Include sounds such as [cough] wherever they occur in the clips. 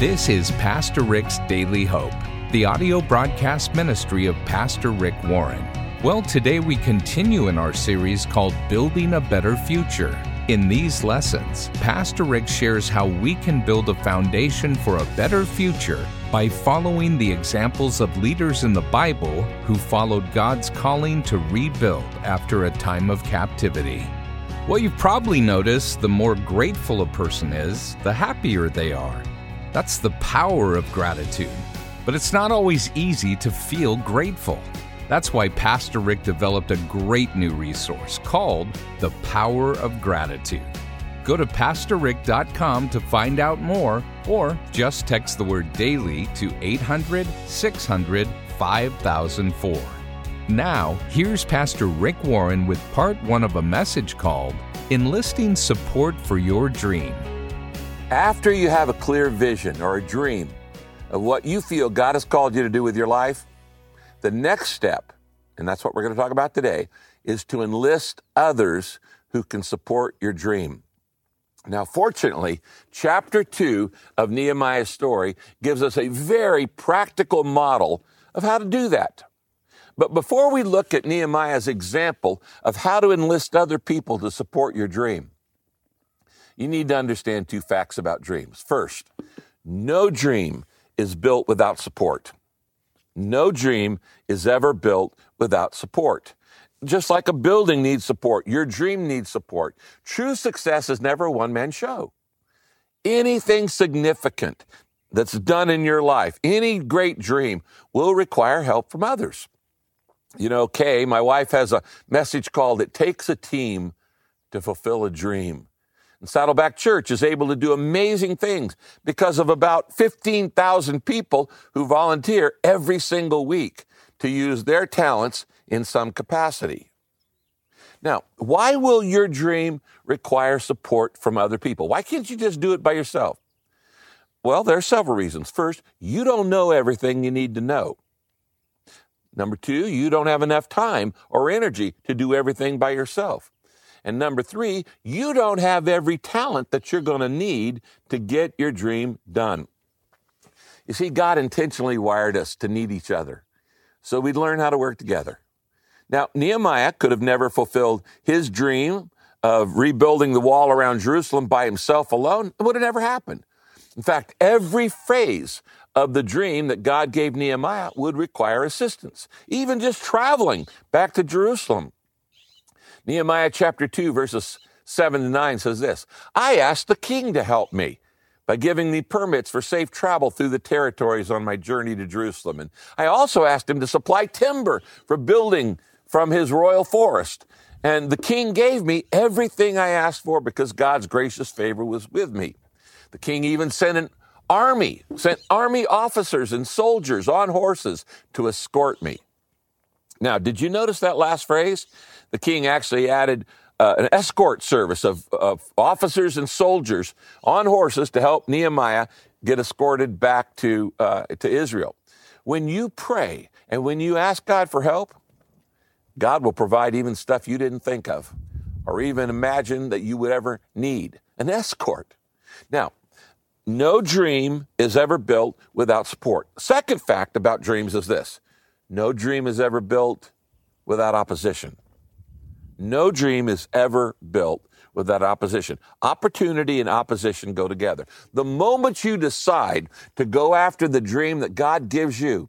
This is Pastor Rick's Daily Hope, the audio broadcast ministry of Pastor Rick Warren. Well, today we continue in our series called Building a Better Future. In these lessons, Pastor Rick shares how we can build a foundation for a better future by following the examples of leaders in the Bible who followed God's calling to rebuild after a time of captivity. Well, you've probably noticed the more grateful a person is, the happier they are. That's the power of gratitude. But it's not always easy to feel grateful. That's why Pastor Rick developed a great new resource called The Power of Gratitude. Go to PastorRick.com to find out more, or just text the word daily to 800 600 5004. Now, here's Pastor Rick Warren with part one of a message called Enlisting Support for Your Dream. After you have a clear vision or a dream of what you feel God has called you to do with your life, the next step, and that's what we're going to talk about today, is to enlist others who can support your dream. Now, fortunately, chapter two of Nehemiah's story gives us a very practical model of how to do that. But before we look at Nehemiah's example of how to enlist other people to support your dream, you need to understand two facts about dreams. First, no dream is built without support. No dream is ever built without support. Just like a building needs support, your dream needs support. True success is never a one man show. Anything significant that's done in your life, any great dream, will require help from others. You know, Kay, my wife has a message called It Takes a Team to Fulfill a Dream. Saddleback Church is able to do amazing things because of about 15,000 people who volunteer every single week to use their talents in some capacity. Now, why will your dream require support from other people? Why can't you just do it by yourself? Well, there are several reasons. First, you don't know everything you need to know. Number two, you don't have enough time or energy to do everything by yourself. And number three, you don't have every talent that you're going to need to get your dream done. You see, God intentionally wired us to need each other so we'd learn how to work together. Now, Nehemiah could have never fulfilled his dream of rebuilding the wall around Jerusalem by himself alone. It would have never happened. In fact, every phase of the dream that God gave Nehemiah would require assistance, even just traveling back to Jerusalem Nehemiah chapter 2, verses 7 to 9 says this I asked the king to help me by giving me permits for safe travel through the territories on my journey to Jerusalem. And I also asked him to supply timber for building from his royal forest. And the king gave me everything I asked for because God's gracious favor was with me. The king even sent an army, sent army officers and soldiers on horses to escort me. Now, did you notice that last phrase? The king actually added uh, an escort service of, of officers and soldiers on horses to help Nehemiah get escorted back to, uh, to Israel. When you pray and when you ask God for help, God will provide even stuff you didn't think of or even imagine that you would ever need an escort. Now, no dream is ever built without support. Second fact about dreams is this no dream is ever built without opposition. No dream is ever built without opposition. Opportunity and opposition go together. The moment you decide to go after the dream that God gives you,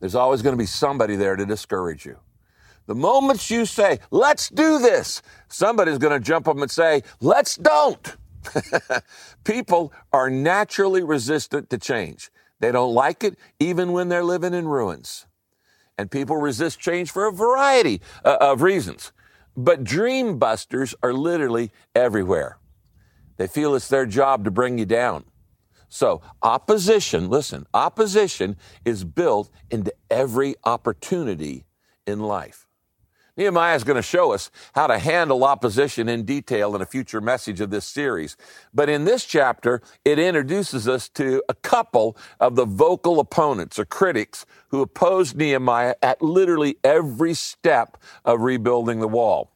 there's always going to be somebody there to discourage you. The moment you say, let's do this, somebody's going to jump up and say, let's don't. [laughs] People are naturally resistant to change. They don't like it even when they're living in ruins. And people resist change for a variety uh, of reasons. But dream busters are literally everywhere. They feel it's their job to bring you down. So, opposition, listen, opposition is built into every opportunity in life. Nehemiah is going to show us how to handle opposition in detail in a future message of this series. But in this chapter, it introduces us to a couple of the vocal opponents or critics who opposed Nehemiah at literally every step of rebuilding the wall.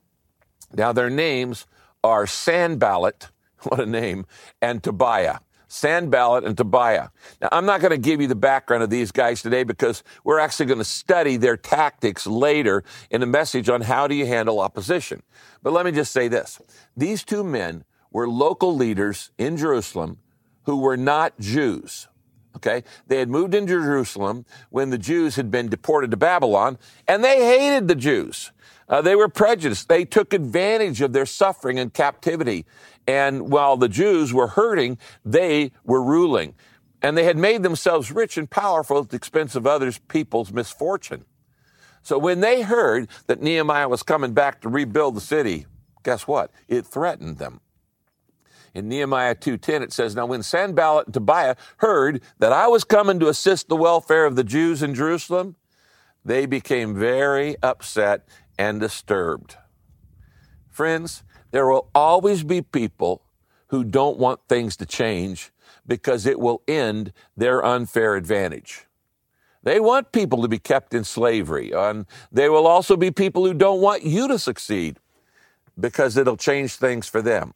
Now, their names are Sanballat, [laughs] what a name, and Tobiah. Sanballat and Tobiah. Now, I'm not going to give you the background of these guys today because we're actually going to study their tactics later in a message on how do you handle opposition. But let me just say this. These two men were local leaders in Jerusalem who were not Jews. Okay? They had moved into Jerusalem when the Jews had been deported to Babylon, and they hated the Jews. Uh, they were prejudiced. They took advantage of their suffering and captivity. And while the Jews were hurting, they were ruling. And they had made themselves rich and powerful at the expense of others people's misfortune. So when they heard that Nehemiah was coming back to rebuild the city, guess what? It threatened them. In Nehemiah 2:10 it says, "Now when Sanballat and Tobiah heard that I was coming to assist the welfare of the Jews in Jerusalem, they became very upset and disturbed." Friends, there will always be people who don't want things to change because it will end their unfair advantage. They want people to be kept in slavery. And there will also be people who don't want you to succeed because it'll change things for them.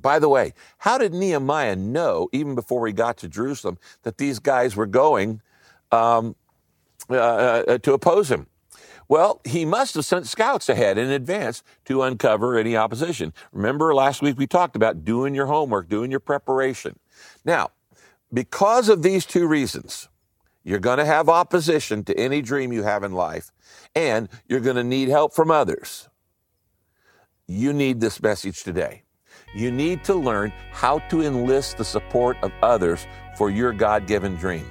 By the way, how did Nehemiah know, even before he got to Jerusalem, that these guys were going um, uh, uh, to oppose him? Well, he must have sent scouts ahead in advance to uncover any opposition. Remember last week we talked about doing your homework, doing your preparation. Now, because of these two reasons, you're going to have opposition to any dream you have in life, and you're going to need help from others. You need this message today. You need to learn how to enlist the support of others for your God given dream.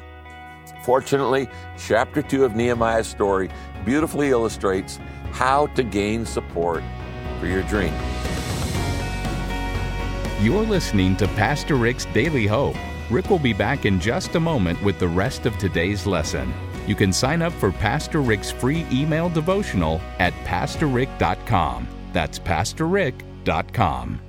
Fortunately, chapter 2 of Nehemiah's story beautifully illustrates how to gain support for your dream. You're listening to Pastor Rick's Daily Hope. Rick will be back in just a moment with the rest of today's lesson. You can sign up for Pastor Rick's free email devotional at pastorrick.com. That's pastorrick.com.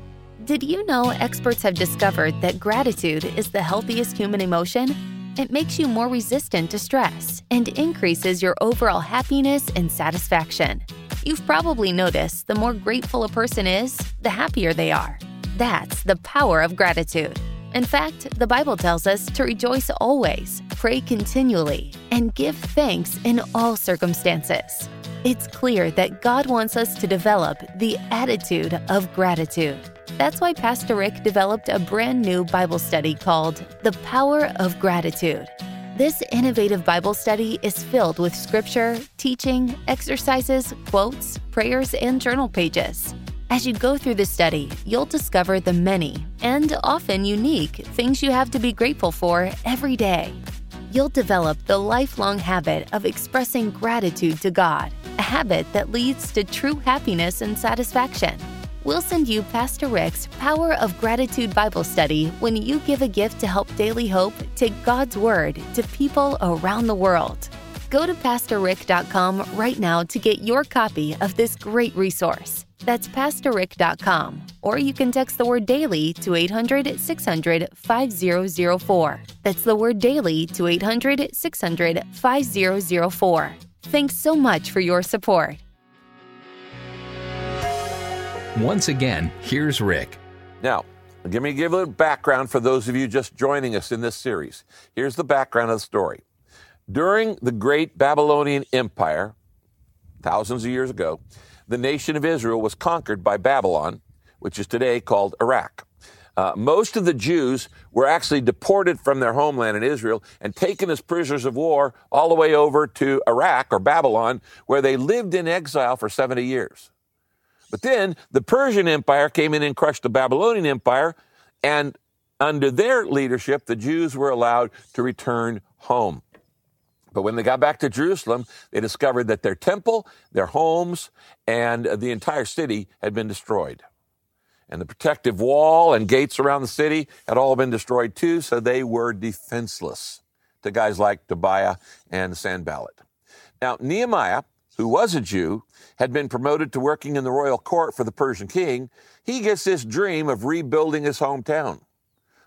Did you know experts have discovered that gratitude is the healthiest human emotion? It makes you more resistant to stress and increases your overall happiness and satisfaction. You've probably noticed the more grateful a person is, the happier they are. That's the power of gratitude. In fact, the Bible tells us to rejoice always, pray continually, and give thanks in all circumstances. It's clear that God wants us to develop the attitude of gratitude. That's why Pastor Rick developed a brand new Bible study called The Power of Gratitude. This innovative Bible study is filled with scripture, teaching, exercises, quotes, prayers, and journal pages. As you go through the study, you'll discover the many and often unique things you have to be grateful for every day. You'll develop the lifelong habit of expressing gratitude to God, a habit that leads to true happiness and satisfaction we'll send you Pastor Rick's Power of Gratitude Bible Study when you give a gift to help Daily Hope take God's Word to people around the world. Go to PastorRick.com right now to get your copy of this great resource. That's PastorRick.com, or you can text the word daily to 800 600 5004. That's the word daily to 800 600 5004. Thanks so much for your support. Once again, here's Rick. Now, let me give a little background for those of you just joining us in this series. Here's the background of the story. During the great Babylonian Empire, thousands of years ago, the nation of Israel was conquered by Babylon, which is today called Iraq. Uh, most of the Jews were actually deported from their homeland in Israel and taken as prisoners of war all the way over to Iraq or Babylon, where they lived in exile for 70 years. But then the Persian Empire came in and crushed the Babylonian Empire, and under their leadership, the Jews were allowed to return home. But when they got back to Jerusalem, they discovered that their temple, their homes, and the entire city had been destroyed. And the protective wall and gates around the city had all been destroyed too, so they were defenseless to guys like Tobiah and Sanballat. Now, Nehemiah who was a Jew, had been promoted to working in the royal court for the Persian king, he gets this dream of rebuilding his hometown.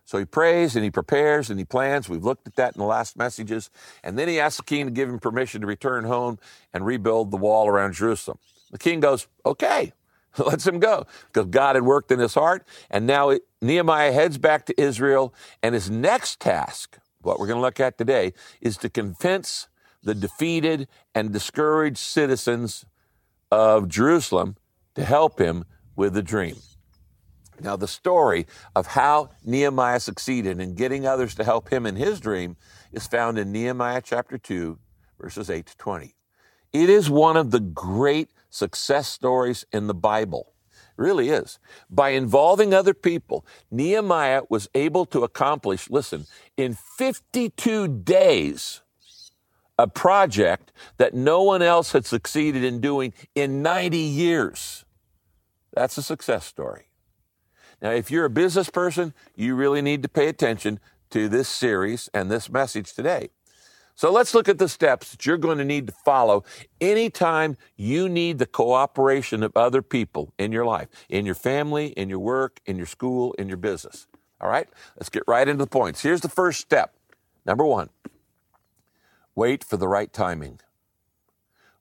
So he prays and he prepares and he plans. We've looked at that in the last messages. And then he asks the king to give him permission to return home and rebuild the wall around Jerusalem. The king goes, okay. [laughs] lets him go because God had worked in his heart. And now Nehemiah heads back to Israel. And his next task, what we're going to look at today, is to convince the defeated and discouraged citizens of Jerusalem to help him with the dream. Now, the story of how Nehemiah succeeded in getting others to help him in his dream is found in Nehemiah chapter 2, verses 8 to 20. It is one of the great success stories in the Bible. It really is. By involving other people, Nehemiah was able to accomplish, listen, in 52 days, a project that no one else had succeeded in doing in 90 years. That's a success story. Now, if you're a business person, you really need to pay attention to this series and this message today. So let's look at the steps that you're going to need to follow anytime you need the cooperation of other people in your life, in your family, in your work, in your school, in your business. All right, let's get right into the points. Here's the first step. Number one, wait for the right timing.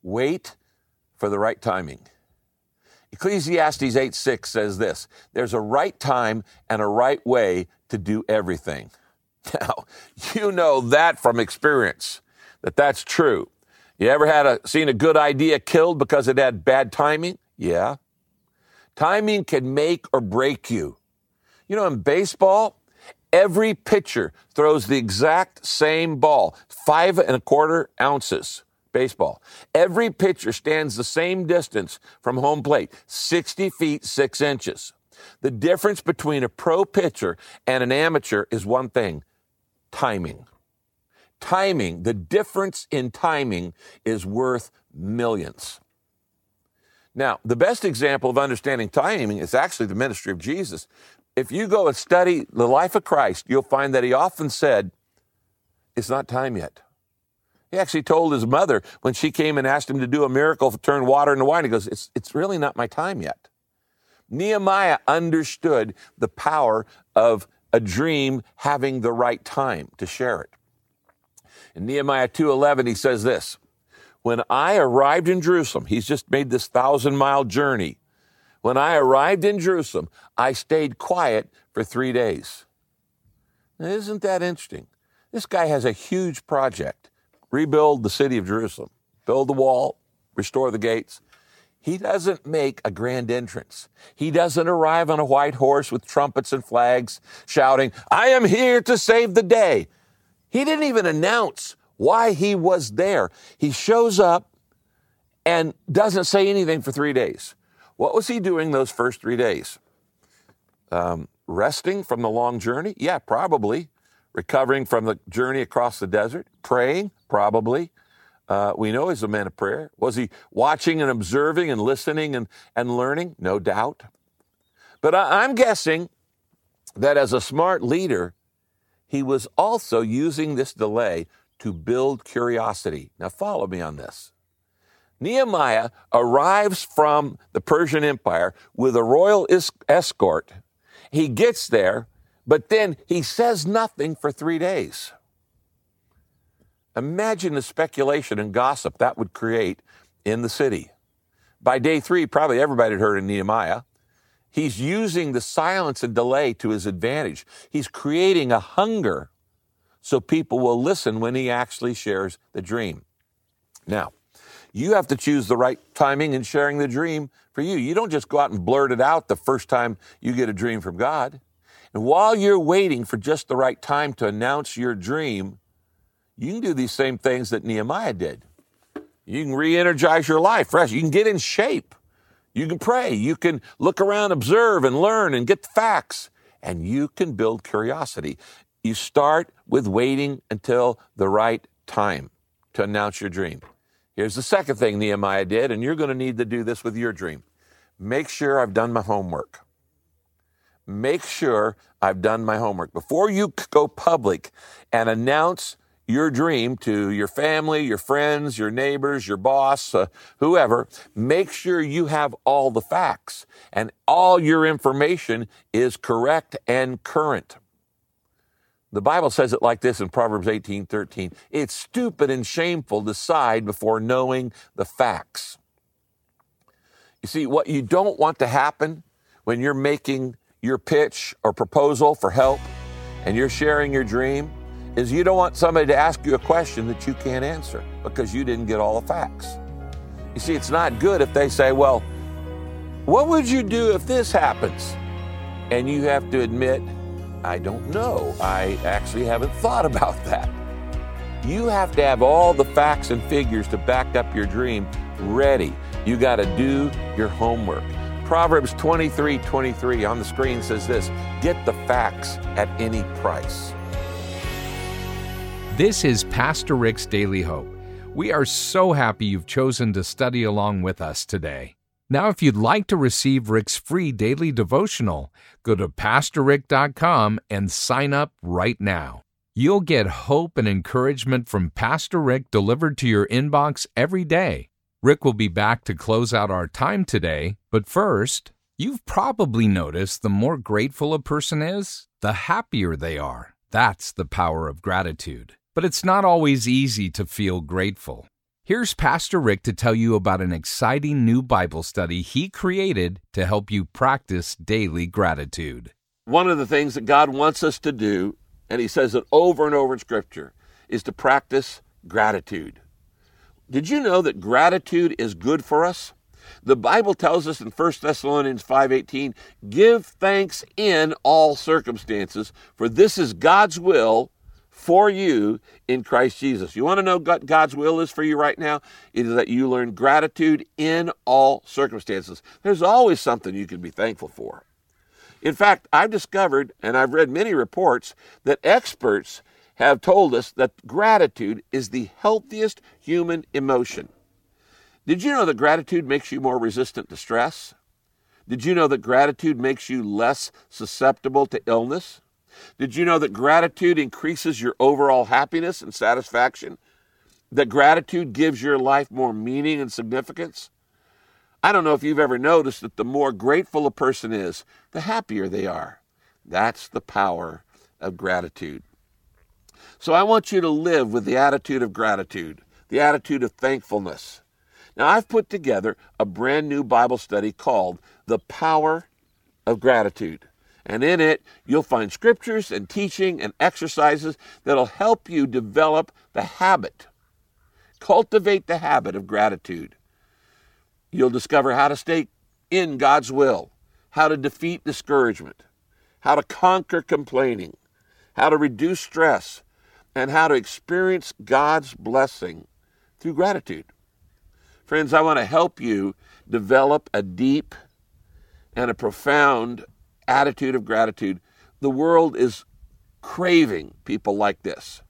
Wait for the right timing. Ecclesiastes 8 6 says this there's a right time and a right way to do everything. [laughs] Now, you know that from experience, that that's true. You ever had a, seen a good idea killed because it had bad timing? Yeah. Timing can make or break you. You know, in baseball, every pitcher throws the exact same ball, five and a quarter ounces baseball. Every pitcher stands the same distance from home plate, 60 feet, 6 inches. The difference between a pro pitcher and an amateur is one thing timing. Timing, the difference in timing is worth millions. Now, the best example of understanding timing is actually the ministry of Jesus. If you go and study the life of Christ, you'll find that he often said, It's not time yet. He actually told his mother when she came and asked him to do a miracle to turn water into wine, he goes, It's, it's really not my time yet. Nehemiah understood the power of a dream having the right time to share it. In Nehemiah 2:11 he says this, when I arrived in Jerusalem, he's just made this 1000-mile journey. When I arrived in Jerusalem, I stayed quiet for 3 days. Now, isn't that interesting? This guy has a huge project. Rebuild the city of Jerusalem. Build the wall, restore the gates. He doesn't make a grand entrance. He doesn't arrive on a white horse with trumpets and flags shouting, I am here to save the day. He didn't even announce why he was there. He shows up and doesn't say anything for three days. What was he doing those first three days? Um, resting from the long journey? Yeah, probably. Recovering from the journey across the desert? Praying? Probably. Uh, we know he's a man of prayer. Was he watching and observing and listening and, and learning? No doubt. But I, I'm guessing that as a smart leader, he was also using this delay to build curiosity. Now, follow me on this. Nehemiah arrives from the Persian Empire with a royal escort. He gets there, but then he says nothing for three days. Imagine the speculation and gossip that would create in the city. By day three, probably everybody had heard of Nehemiah. He's using the silence and delay to his advantage. He's creating a hunger so people will listen when he actually shares the dream. Now, you have to choose the right timing in sharing the dream for you. You don't just go out and blurt it out the first time you get a dream from God. And while you're waiting for just the right time to announce your dream, you can do these same things that Nehemiah did. You can re energize your life fresh. You can get in shape. You can pray. You can look around, observe, and learn and get the facts. And you can build curiosity. You start with waiting until the right time to announce your dream. Here's the second thing Nehemiah did, and you're going to need to do this with your dream. Make sure I've done my homework. Make sure I've done my homework. Before you go public and announce your dream to your family, your friends, your neighbors, your boss, uh, whoever, make sure you have all the facts and all your information is correct and current. The Bible says it like this in Proverbs 18 13. It's stupid and shameful to decide before knowing the facts. You see, what you don't want to happen when you're making your pitch or proposal for help and you're sharing your dream is you don't want somebody to ask you a question that you can't answer because you didn't get all the facts. You see, it's not good if they say, Well, what would you do if this happens? And you have to admit, I don't know. I actually haven't thought about that. You have to have all the facts and figures to back up your dream ready. You got to do your homework. Proverbs 23 23 on the screen says this Get the facts at any price. This is Pastor Rick's Daily Hope. We are so happy you've chosen to study along with us today. Now, if you'd like to receive Rick's free daily devotional, go to PastorRick.com and sign up right now. You'll get hope and encouragement from Pastor Rick delivered to your inbox every day. Rick will be back to close out our time today, but first, you've probably noticed the more grateful a person is, the happier they are. That's the power of gratitude. But it's not always easy to feel grateful. Here's Pastor Rick to tell you about an exciting new Bible study he created to help you practice daily gratitude. One of the things that God wants us to do, and He says it over and over in Scripture, is to practice gratitude. Did you know that gratitude is good for us? The Bible tells us in 1 Thessalonians 5:18, "Give thanks in all circumstances, for this is God's will for you in Christ Jesus. You want to know what God's will is for you right now? It is that you learn gratitude in all circumstances. There's always something you can be thankful for. In fact, I've discovered, and I've read many reports, that experts have told us that gratitude is the healthiest human emotion. Did you know that gratitude makes you more resistant to stress? Did you know that gratitude makes you less susceptible to illness? Did you know that gratitude increases your overall happiness and satisfaction? That gratitude gives your life more meaning and significance? I don't know if you've ever noticed that the more grateful a person is, the happier they are. That's the power of gratitude. So I want you to live with the attitude of gratitude, the attitude of thankfulness. Now, I've put together a brand new Bible study called The Power of Gratitude. And in it, you'll find scriptures and teaching and exercises that'll help you develop the habit, cultivate the habit of gratitude. You'll discover how to stay in God's will, how to defeat discouragement, how to conquer complaining, how to reduce stress, and how to experience God's blessing through gratitude. Friends, I want to help you develop a deep and a profound attitude of gratitude. The world is craving people like this,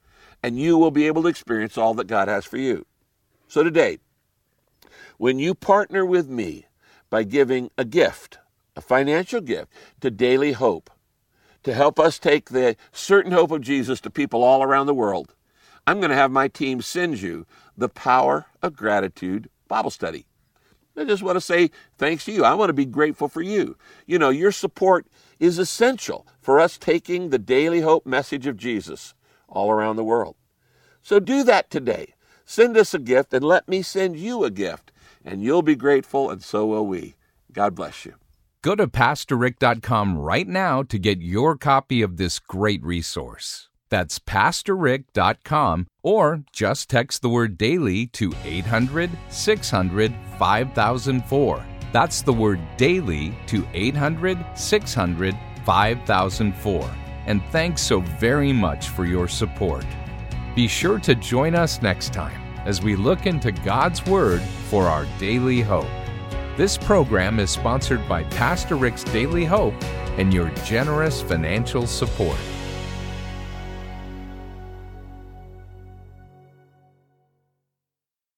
and you will be able to experience all that God has for you. So, today, when you partner with me by giving a gift, a financial gift to Daily Hope, to help us take the certain hope of Jesus to people all around the world, I'm going to have my team send you the Power of Gratitude Bible Study. I just want to say thanks to you. I want to be grateful for you. You know, your support is essential for us taking the daily hope message of Jesus all around the world. So do that today. Send us a gift and let me send you a gift, and you'll be grateful, and so will we. God bless you. Go to PastorRick.com right now to get your copy of this great resource. That's PastorRick.com or just text the word daily to 800 600 5004. That's the word daily to 800 600 5004. And thanks so very much for your support. Be sure to join us next time as we look into God's Word for our daily hope. This program is sponsored by Pastor Rick's Daily Hope and your generous financial support.